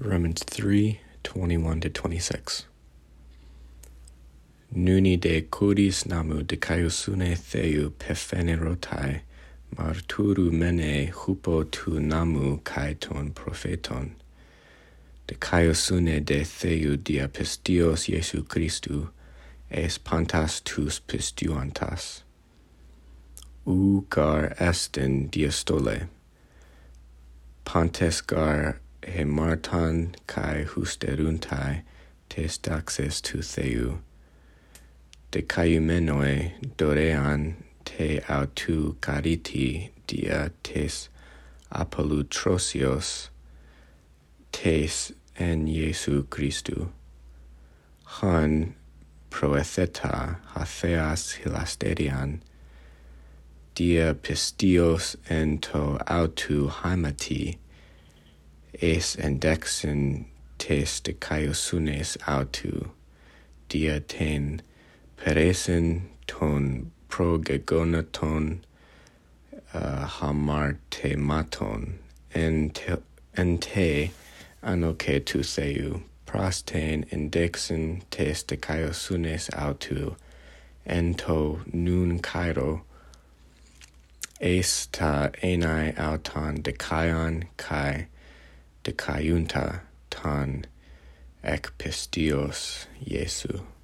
Romans 3 21 to 26. Nuni de codis namu de caiusune theu pefenerotai, marturu mene hupo tu namu kai ton profeton. De theu dia pistios Iesu Christu, es pantas tus pistuantas. U gar esten diastole. Pantes gar hemartan kai husteruntai tes daxes tu theu. De caiumenoe dorean te autu cariti dia tes apolutrosios tes en Iesu Christu. Han proetheta hatheas hilasterian dia pistios en to autu haimati es endexen tes de caiosunes autu, dia ten peresen ton progegonaton uh, hamartematon, en te, en te anocetu seu, prasten indexen tes de caiosunes autu, ento nun cairo, est ta enae auton decaion cae decaiunta tan ec pistios Iesu.